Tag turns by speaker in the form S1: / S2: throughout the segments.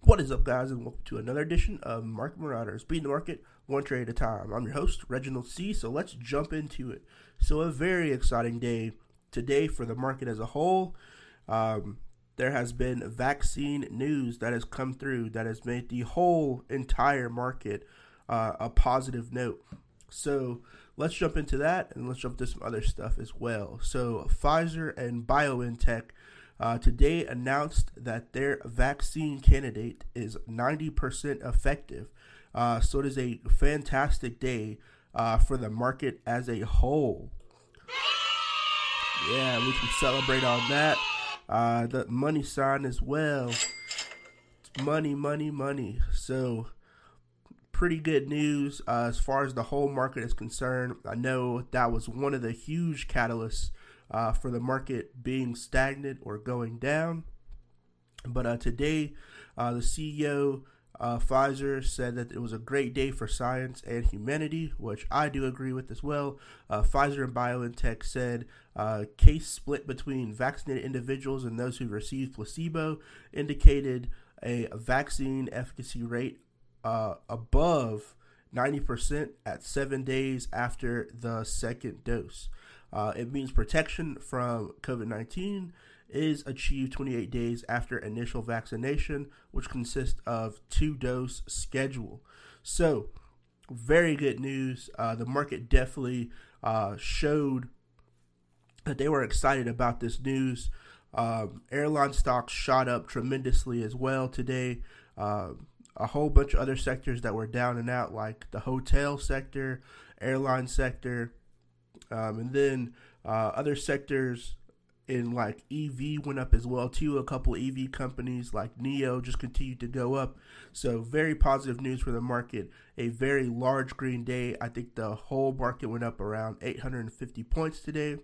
S1: What is up, guys, and welcome to another edition of Market Marauders, beating the market one trade at a time. I'm your host, Reginald C. So let's jump into it. So, a very exciting day today for the market as a whole. Um, there has been vaccine news that has come through that has made the whole entire market uh, a positive note. So, let's jump into that and let's jump to some other stuff as well. So, Pfizer and BioNTech uh, today announced that their vaccine candidate is 90% effective. Uh, so it is a fantastic day uh, for the market as a whole. Yeah, we can celebrate on that. Uh, the money sign as well. Money, money, money. So pretty good news uh, as far as the whole market is concerned. I know that was one of the huge catalysts uh, for the market being stagnant or going down. But uh, today, uh, the CEO uh, Pfizer said that it was a great day for science and humanity, which I do agree with as well. Uh, Pfizer and BioNTech said case split between vaccinated individuals and those who received placebo indicated a vaccine efficacy rate uh, above 90% at seven days after the second dose. Uh, it means protection from COVID 19 is achieved 28 days after initial vaccination, which consists of two dose schedule. So, very good news. Uh, the market definitely uh, showed that they were excited about this news. Um, airline stocks shot up tremendously as well today. Uh, a whole bunch of other sectors that were down and out, like the hotel sector, airline sector, um, and then uh, other sectors in like EV went up as well too. A couple EV companies like NIO just continued to go up. So very positive news for the market. A very large green day. I think the whole market went up around 850 points today.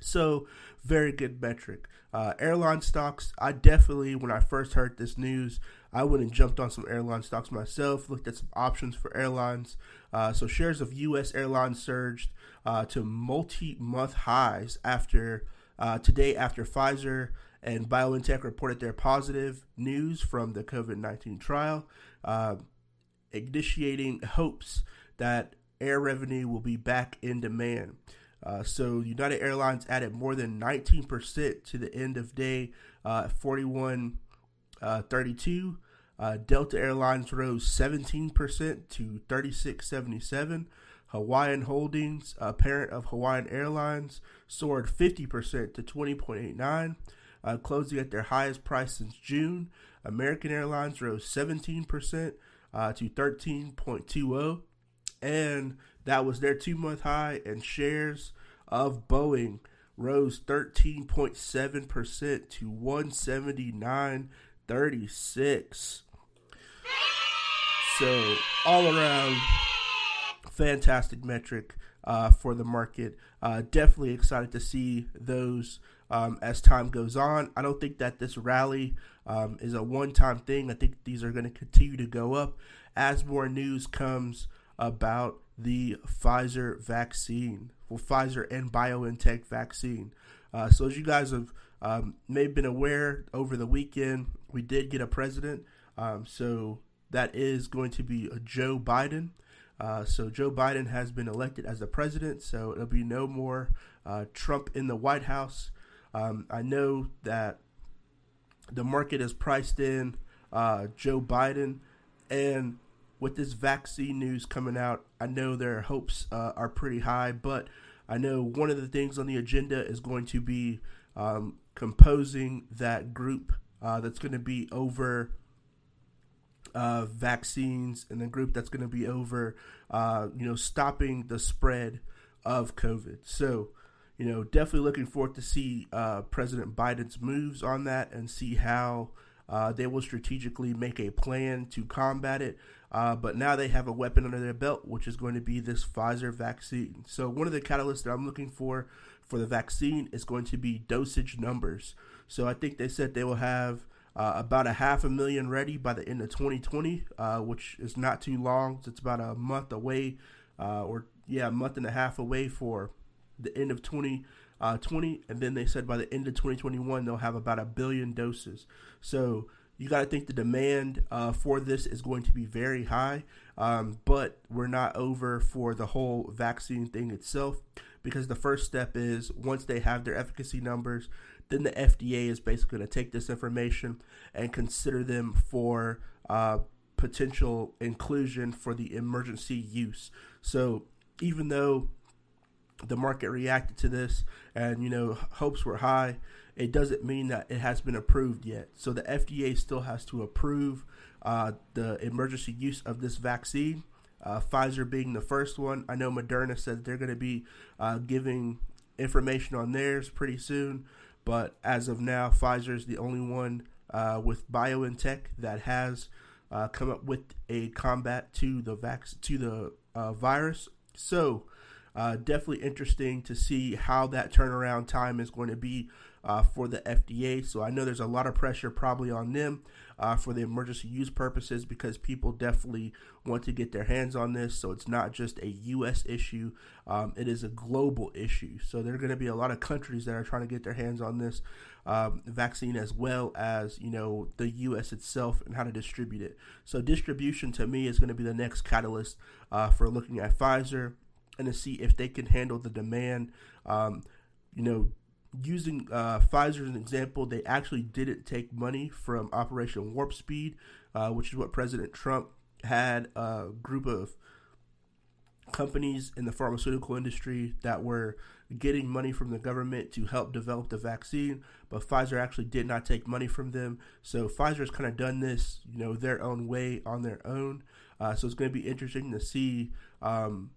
S1: So very good metric. Uh, airline stocks. I definitely, when I first heard this news, I went and jumped on some airline stocks myself. Looked at some options for airlines. Uh, so shares of U.S. airlines surged uh, to multi-month highs after uh, today after Pfizer and BioNTech reported their positive news from the COVID 19 trial, uh, initiating hopes that air revenue will be back in demand. Uh, so United Airlines added more than 19% to the end of day uh, 4132. Uh, uh, Delta Airlines rose 17% to 3677. Hawaiian Holdings, a parent of Hawaiian Airlines, soared 50% to 20.89, uh, closing at their highest price since June. American Airlines rose 17% uh, to 13.20, and that was their two month high. And shares of Boeing rose 13.7% to 179.36. So all around fantastic metric uh, for the market. Uh, definitely excited to see those um, as time goes on. I don't think that this rally um, is a one time thing. I think these are going to continue to go up as more news comes about the Pfizer vaccine, well, Pfizer and BioNTech vaccine. Uh, so, as you guys have um, may have been aware over the weekend, we did get a president. Um, so, that is going to be Joe Biden. Uh, so Joe Biden has been elected as the president, so it'll be no more uh, Trump in the White House. Um, I know that the market has priced in uh, Joe Biden, and with this vaccine news coming out, I know their hopes uh, are pretty high. But I know one of the things on the agenda is going to be um, composing that group uh, that's going to be over uh, vaccines and the group that's going to be over, uh, you know, stopping the spread of COVID. So, you know, definitely looking forward to see uh, President Biden's moves on that and see how uh, they will strategically make a plan to combat it. Uh, but now they have a weapon under their belt, which is going to be this Pfizer vaccine. So one of the catalysts that I'm looking for for the vaccine is going to be dosage numbers. So I think they said they will have uh, about a half a million ready by the end of 2020, uh, which is not too long. It's about a month away, uh, or yeah, a month and a half away for the end of 2020. uh, 20, and then they said by the end of 2021 they'll have about a billion doses. So you got to think the demand uh, for this is going to be very high, um, but we're not over for the whole vaccine thing itself because the first step is once they have their efficacy numbers, then the FDA is basically going to take this information and consider them for uh, potential inclusion for the emergency use. So even though the market reacted to this and you know hopes were high it doesn't mean that it has been approved yet. So the fda still has to approve uh, the emergency use of this vaccine uh, pfizer being the first one. I know moderna said they're going to be uh, giving information on theirs pretty soon but as of now pfizer is the only one uh, with biontech that has uh, come up with a combat to the vac- to the uh, virus. So definitely interesting to see how that turnaround time is going to be uh, for the FDA. So I know there's a lot of pressure probably on them uh, for the emergency use purposes because people definitely want to get their hands on this. So it's not just a U.S. issue; um, it is a global issue. So there are going to be a lot of countries that are trying to get their hands on this um, vaccine as well as you know the U.S. itself and how to distribute it. So distribution to me is going to be the next catalyst uh, for looking at Pfizer and to see if they can handle the demand. Um, you know, using uh, Pfizer as an example, they actually didn't take money from Operation Warp Speed, uh, which is what President Trump had a group of companies in the pharmaceutical industry that were getting money from the government to help develop the vaccine, but Pfizer actually did not take money from them. So Pfizer's kind of done this, you know, their own way on their own. Uh, so it's going to be interesting to see um,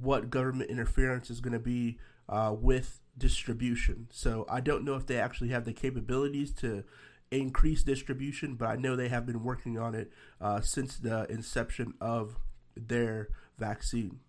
S1: what government interference is going to be uh, with distribution. So I don't know if they actually have the capabilities to increase distribution, but I know they have been working on it uh, since the inception of their vaccine.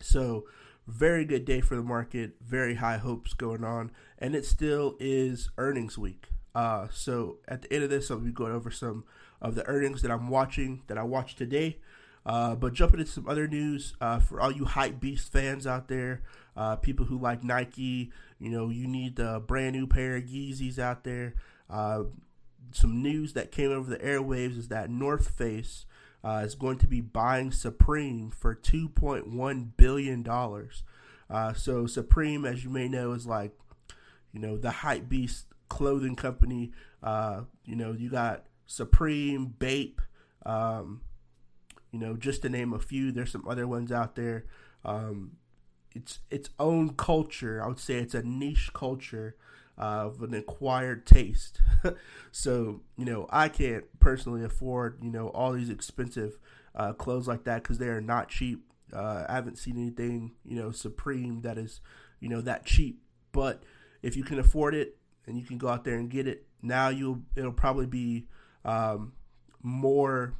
S1: So very good day for the market, very high hopes going on, and it still is earnings week. Uh, so at the end of this, I'll be going over some of the earnings that I'm watching that I watched today. Uh, but jumping into some other news uh, for all you hype beast fans out there, uh, people who like Nike, you know, you need the brand new pair of Yeezys out there. Uh, some news that came over the airwaves is that North Face uh, is going to be buying Supreme for two point one billion dollars. Uh, so Supreme, as you may know, is like, you know, the hype beast clothing company. you know, you got Supreme, Bape. Um, you know, just to name a few. There's some other ones out there. Um, it's its own culture. I would say it's a niche culture of an acquired taste. so you know, I can't personally afford you know all these expensive uh, clothes like that because they are not cheap. Uh, I haven't seen anything you know supreme that is you know that cheap. But if you can afford it and you can go out there and get it, now you'll it'll probably be um, more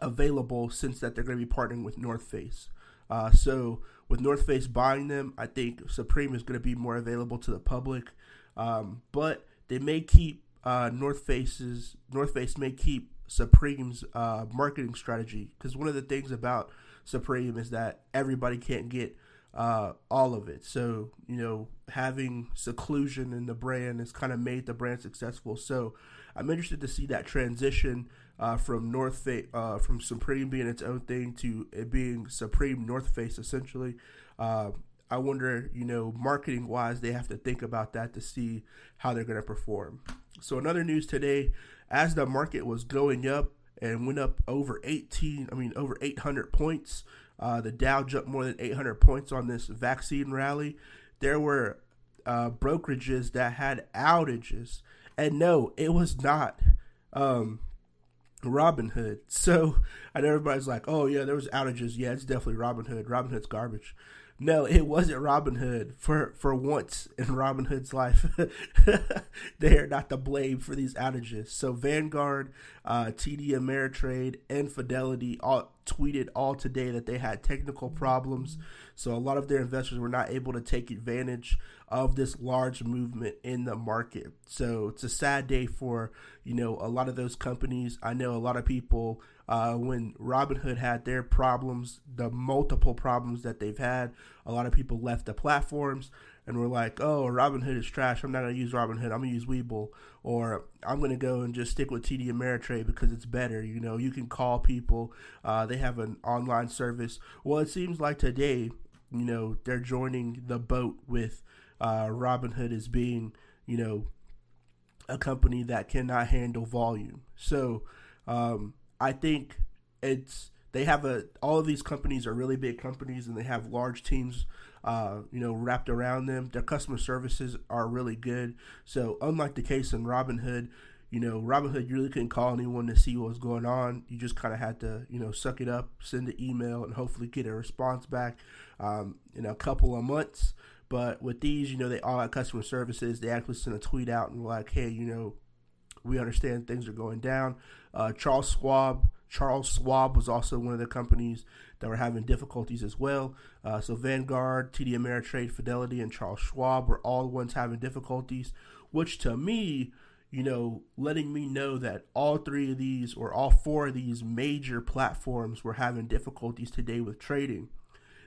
S1: available since that they're going to be partnering with North Face. Uh, so with North Face buying them, I think Supreme is going to be more available to the public. Um, but they may keep uh, North Face's North Face may keep Supreme's uh, marketing strategy because one of the things about Supreme is that everybody can't get uh, all of it. So you know, having seclusion in the brand has kind of made the brand successful. So I'm interested to see that transition uh, from North Face, uh, from Supreme being its own thing to it being Supreme North Face, essentially. Uh, I wonder, you know, marketing wise, they have to think about that to see how they're going to perform. So, another news today, as the market was going up and went up over 18, I mean, over 800 points, uh, the Dow jumped more than 800 points on this vaccine rally. There were uh, brokerages that had outages, and no, it was not um, Robinhood. So know everybody's like, "Oh yeah, there was outages. Yeah, it's definitely Robinhood. Robinhood's garbage." No, it wasn't Robinhood for for once in Robinhood's life. they are not to blame for these outages. So Vanguard, uh, TD Ameritrade, and Fidelity all tweeted all today that they had technical problems. So a lot of their investors were not able to take advantage of this large movement in the market. So it's a sad day for you know a lot of those companies. I know a lot of people uh, when Robinhood had their problems, the multiple problems that they've had, a lot of people left the platforms and were like, "Oh, Robinhood is trash. I'm not gonna use Robinhood. I'm gonna use Webull, or I'm gonna go and just stick with TD Ameritrade because it's better." You know, you can call people. Uh, they have an online service. Well, it seems like today, you know, they're joining the boat with uh, Robinhood as being, you know, a company that cannot handle volume. So um, I think it's they have a all of these companies are really big companies and they have large teams uh, you know wrapped around them. Their customer services are really good. So unlike the case in robinhood you know robinhood you really couldn't call anyone to see what was going on. You just kind of had to you know suck it up send an email and hopefully get a response back um, in a couple of months. But with these you know they all have customer services. They actually send a tweet out and like hey you know we understand things are going down uh, charles schwab Charles Schwab was also one of the companies that were having difficulties as well. Uh, so Vanguard, TD Ameritrade, Fidelity, and Charles Schwab were all the ones having difficulties, which to me, you know, letting me know that all three of these or all four of these major platforms were having difficulties today with trading.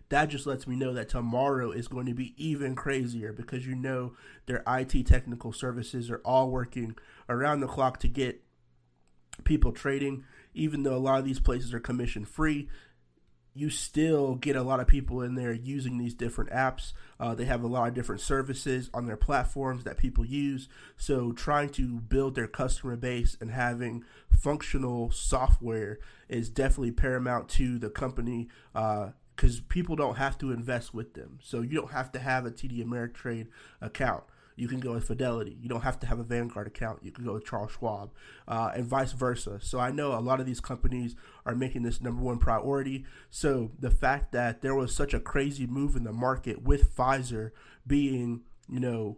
S1: That just lets me know that tomorrow is going to be even crazier because you know their IT technical services are all working around the clock to get people trading even though a lot of these places are commission free, you still get a lot of people in there using these different apps. Uh, they have a lot of different services on their platforms that people use. So, trying to build their customer base and having functional software is definitely paramount to the company because people don't have to invest with them. So, you don't have to have a TD Ameritrade account you can go with Fidelity. You don't have to have a Vanguard account. You can go with Charles Schwab, uh, and vice versa. So I know a lot of these companies are making this number one priority. So the fact that there was such a crazy move in the market with Pfizer being, you know,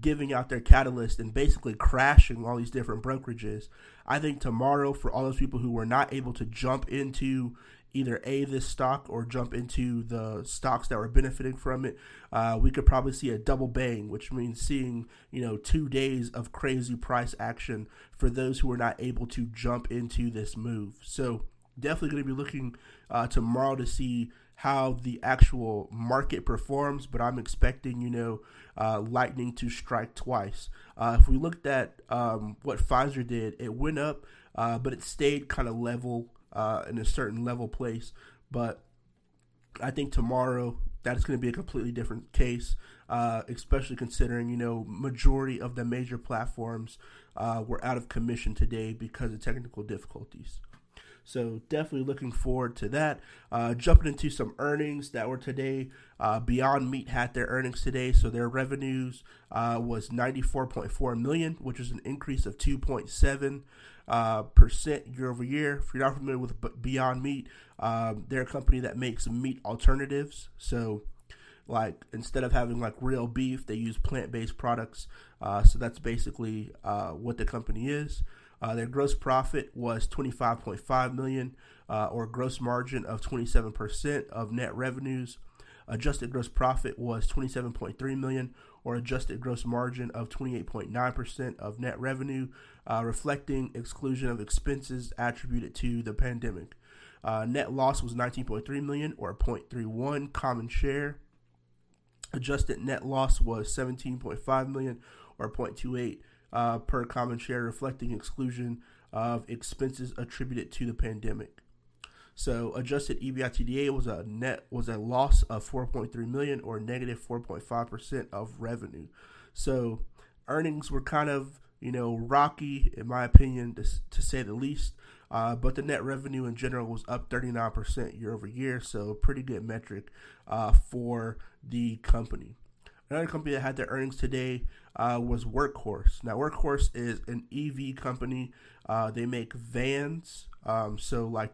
S1: giving out their catalyst and basically crashing all these different brokerages. I think tomorrow, for all those people who were not able to jump into either a this stock or jump into the stocks that were benefiting from it, uh, we could probably see a double bang, which means seeing you know two days of crazy price action for those who were not able to jump into this move. So definitely going to be looking uh, tomorrow to see how the actual market performs, but I'm expecting, you know, uh, lightning to strike twice. Uh, if we looked at um, what Pfizer did, it went up, uh, but it stayed kind of level uh, in a certain level place. But I think tomorrow that is going to be a completely different case, uh, especially considering you know majority of the major platforms uh, were out of commission today because of technical difficulties. So definitely looking forward to that. Uh, jumping into some earnings that were today. Uh, Beyond Meat had their earnings today, so their revenues uh, was 94.4 million, which is an increase of 2.7 uh, percent year over year. If you're not familiar with Beyond Meat, um, they're a company that makes meat alternatives. So, like instead of having like real beef, they use plant-based products. Uh, so that's basically uh, what the company is. Uh, their gross profit was 25.5 million, uh, or gross margin of 27% of net revenues. Adjusted gross profit was 27.3 million, or adjusted gross margin of 28.9% of net revenue, uh, reflecting exclusion of expenses attributed to the pandemic. Uh, net loss was 19.3 million, or 0.31 common share. Adjusted net loss was 17.5 million, or 0.28 uh, per common share, reflecting exclusion of expenses attributed to the pandemic. So adjusted EBITDA was a net was a loss of 4.3 million or negative 4.5 percent of revenue. So earnings were kind of you know rocky in my opinion to, to say the least. Uh, but the net revenue in general was up 39% year over year, so pretty good metric uh, for the company. Another company that had their earnings today uh, was Workhorse. Now, Workhorse is an EV company. Uh, they make vans, um, so like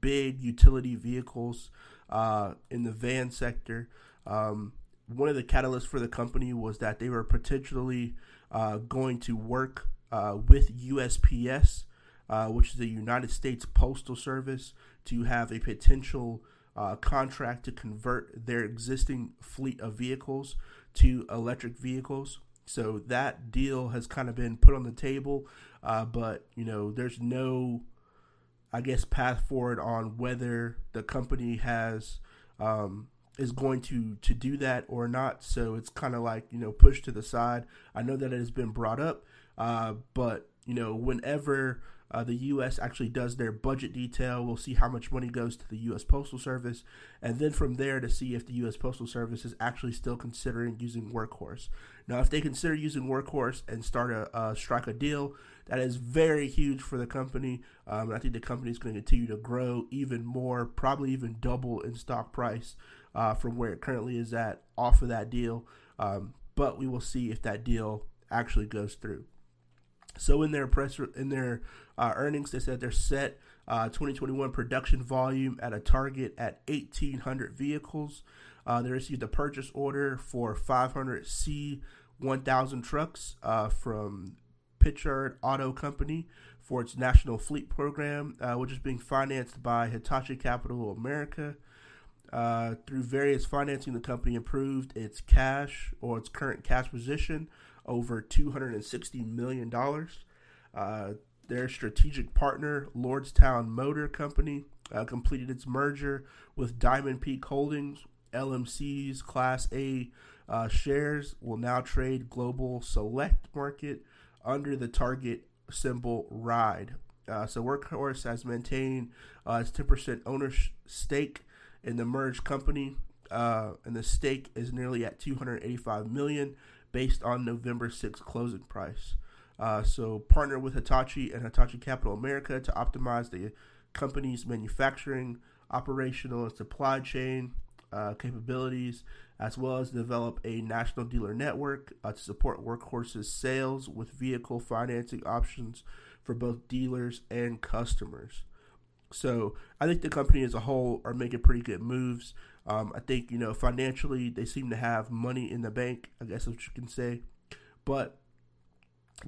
S1: big utility vehicles uh, in the van sector. Um, one of the catalysts for the company was that they were potentially uh, going to work uh, with USPS, uh, which is the United States Postal Service, to have a potential uh, contract to convert their existing fleet of vehicles to electric vehicles. So that deal has kind of been put on the table, uh, but you know, there's no I guess, path forward on whether the company has um, is going to to do that or not. So it's kind of like you know pushed to the side. I know that it has been brought up, uh, but you know whenever uh, the U.S. actually does their budget detail. We'll see how much money goes to the U.S. Postal Service, and then from there to see if the U.S. Postal Service is actually still considering using Workhorse. Now, if they consider using Workhorse and start a strike a deal, that is very huge for the company. Um, I think the company is going to continue to grow even more, probably even double in stock price uh, from where it currently is at off of that deal. Um, but we will see if that deal actually goes through. So in their press in their uh, earnings, they said they're set uh, 2021 production volume at a target at 1,800 vehicles. Uh, they received a purchase order for 500 C 1000 trucks uh, from Pritchard Auto Company for its national fleet program, uh, which is being financed by Hitachi Capital America. Uh, through various financing, the company improved its cash or its current cash position over $260 million. Uh, their strategic partner, Lordstown Motor Company, uh, completed its merger with Diamond Peak Holdings. LMC's Class A uh, shares will now trade global select market under the target symbol RIDE. Uh, so Workhorse has maintained uh, its 10% ownership stake in the merged company, uh, and the stake is nearly at 285 million based on November 6th closing price. Uh, so partner with Hitachi and Hitachi Capital America to optimize the company's manufacturing, operational, and supply chain uh, capabilities, as well as develop a national dealer network uh, to support Workhorse's sales with vehicle financing options for both dealers and customers. So I think the company as a whole are making pretty good moves. Um, I think you know financially they seem to have money in the bank. I guess what you can say, but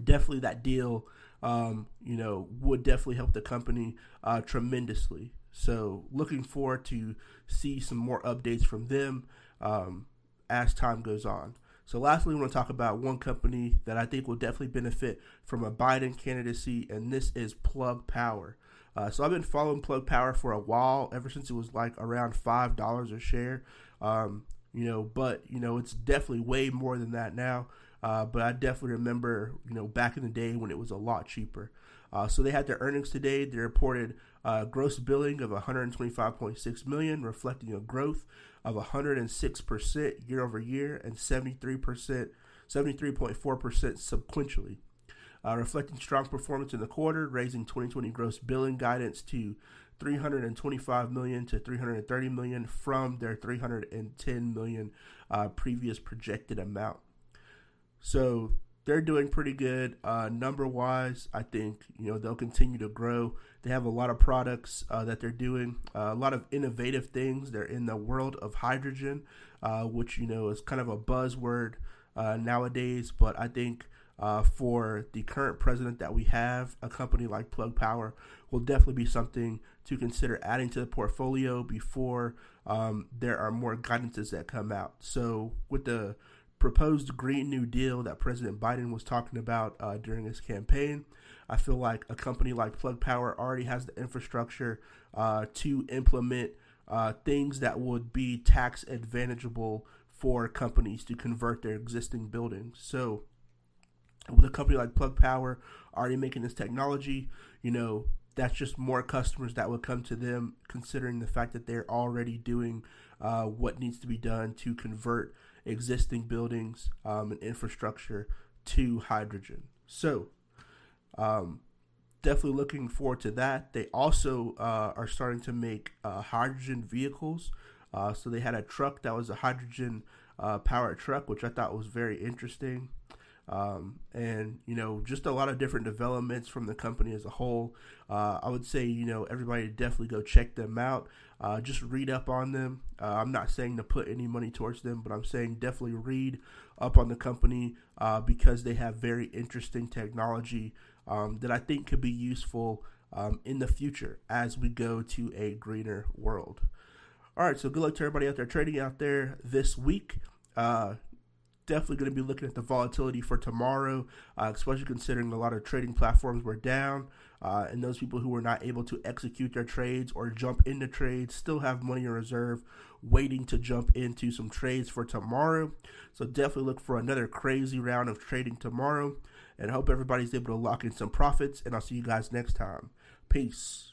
S1: definitely that deal, um, you know, would definitely help the company uh, tremendously. So looking forward to see some more updates from them um, as time goes on. So lastly, we want to talk about one company that I think will definitely benefit from a Biden candidacy, and this is Plug Power. Uh, so I've been following Plug Power for a while, ever since it was like around five dollars a share. Um, you know, but you know it's definitely way more than that now. Uh, but I definitely remember, you know, back in the day when it was a lot cheaper. Uh, so they had their earnings today. They reported uh, gross billing of 125.6 million, reflecting a growth of 106% year over year and 73%, 73.4% sequentially uh, reflecting strong performance in the quarter, raising 2020 gross billing guidance to 325 million to 330 million from their 310 million uh, previous projected amount. So they're doing pretty good uh, number wise. I think you know they'll continue to grow. They have a lot of products uh, that they're doing, uh, a lot of innovative things. They're in the world of hydrogen, uh, which you know is kind of a buzzword uh, nowadays. But I think uh, for the current president that we have, a company like Plug Power will definitely be something to consider adding to the portfolio before um, there are more guidances that come out. So, with the proposed Green New Deal that President Biden was talking about uh, during his campaign, I feel like a company like Plug Power already has the infrastructure uh, to implement uh, things that would be tax advantageable for companies to convert their existing buildings. So, with a company like Plug Power already making this technology, you know, that's just more customers that would come to them, considering the fact that they're already doing uh, what needs to be done to convert existing buildings um, and infrastructure to hydrogen. So, um, definitely looking forward to that. They also uh, are starting to make uh, hydrogen vehicles. Uh, so they had a truck that was a hydrogen uh, powered truck, which I thought was very interesting. Um, and you know just a lot of different developments from the company as a whole. Uh, I would say you know everybody definitely go check them out. Uh, just read up on them. Uh, I'm not saying to put any money towards them, but I'm saying definitely read up on the company uh, because they have very interesting technology um, that I think could be useful um, in the future as we go to a greener world. All right, so good luck to everybody out there trading out there this week. Definitely going to be looking at the volatility for tomorrow, uh, especially considering a lot of trading platforms were down. Uh, and those people who were not able to execute their trades or jump into trades still have money in reserve waiting to jump into some trades for tomorrow. So definitely look for another crazy round of trading tomorrow. And I hope everybody's able to lock in some profits. And I'll see you guys next time. Peace.